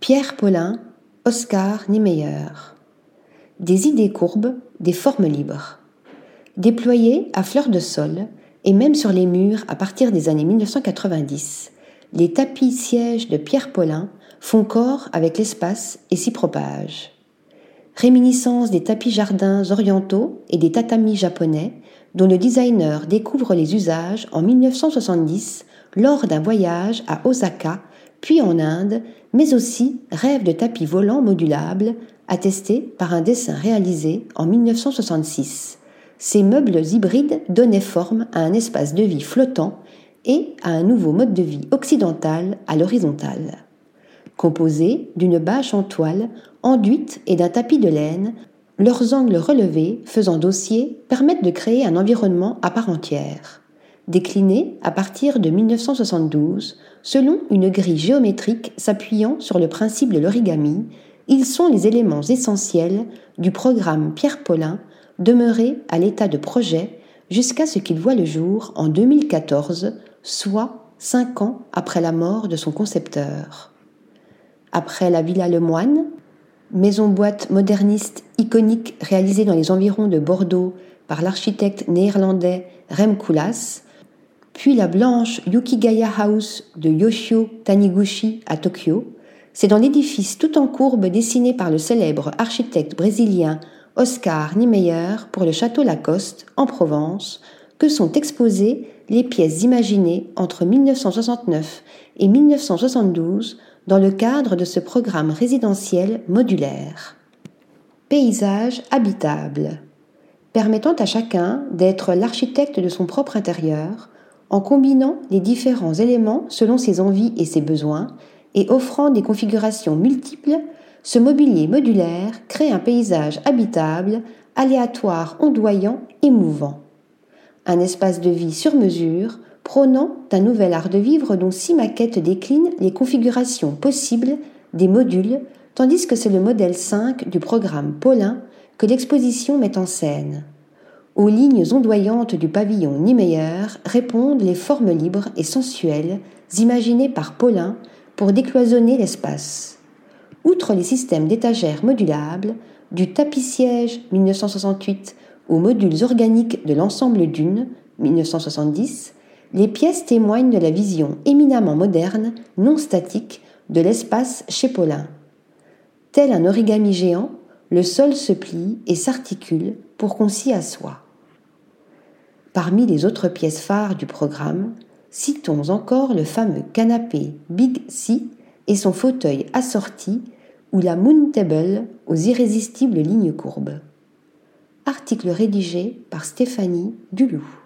Pierre Paulin, Oscar Niemeyer. Des idées courbes, des formes libres. Déployées à fleur de sol et même sur les murs à partir des années 1990, les tapis sièges de Pierre Paulin font corps avec l'espace et s'y propagent. Réminiscence des tapis jardins orientaux et des tatamis japonais, dont le designer découvre les usages en 1970 lors d'un voyage à Osaka puis en Inde, mais aussi rêve de tapis volants modulables, attesté par un dessin réalisé en 1966. Ces meubles hybrides donnaient forme à un espace de vie flottant et à un nouveau mode de vie occidental à l'horizontale. Composé d'une bâche en toile, enduite et d'un tapis de laine, leurs angles relevés, faisant dossier, permettent de créer un environnement à part entière. Déclinés à partir de 1972, Selon une grille géométrique s'appuyant sur le principe de l'origami, ils sont les éléments essentiels du programme Pierre Paulin, demeuré à l'état de projet jusqu'à ce qu'il voit le jour en 2014, soit cinq ans après la mort de son concepteur. Après la Villa Lemoine, maison-boîte moderniste iconique réalisée dans les environs de Bordeaux par l'architecte néerlandais Rem Koolhaas, puis la blanche Yukigaya House de Yoshio Taniguchi à Tokyo. C'est dans l'édifice tout en courbe dessiné par le célèbre architecte brésilien Oscar Niemeyer pour le château Lacoste en Provence que sont exposées les pièces imaginées entre 1969 et 1972 dans le cadre de ce programme résidentiel modulaire. Paysage habitable permettant à chacun d'être l'architecte de son propre intérieur, en combinant les différents éléments selon ses envies et ses besoins et offrant des configurations multiples, ce mobilier modulaire crée un paysage habitable, aléatoire, ondoyant et mouvant. Un espace de vie sur mesure, prônant un nouvel art de vivre dont six maquettes déclinent les configurations possibles des modules, tandis que c'est le modèle 5 du programme Paulin que l'exposition met en scène. Aux lignes ondoyantes du pavillon Niemeyer répondent les formes libres et sensuelles imaginées par Paulin pour décloisonner l'espace. Outre les systèmes d'étagères modulables, du tapis-siège 1968 aux modules organiques de l'ensemble d'une 1970, les pièces témoignent de la vision éminemment moderne, non statique, de l'espace chez Paulin. Tel un origami géant, le sol se plie et s'articule pour qu'on s'y assoie. Parmi les autres pièces phares du programme, citons encore le fameux canapé Big C et son fauteuil assorti ou la Moon Table aux irrésistibles lignes courbes. Article rédigé par Stéphanie Duloup.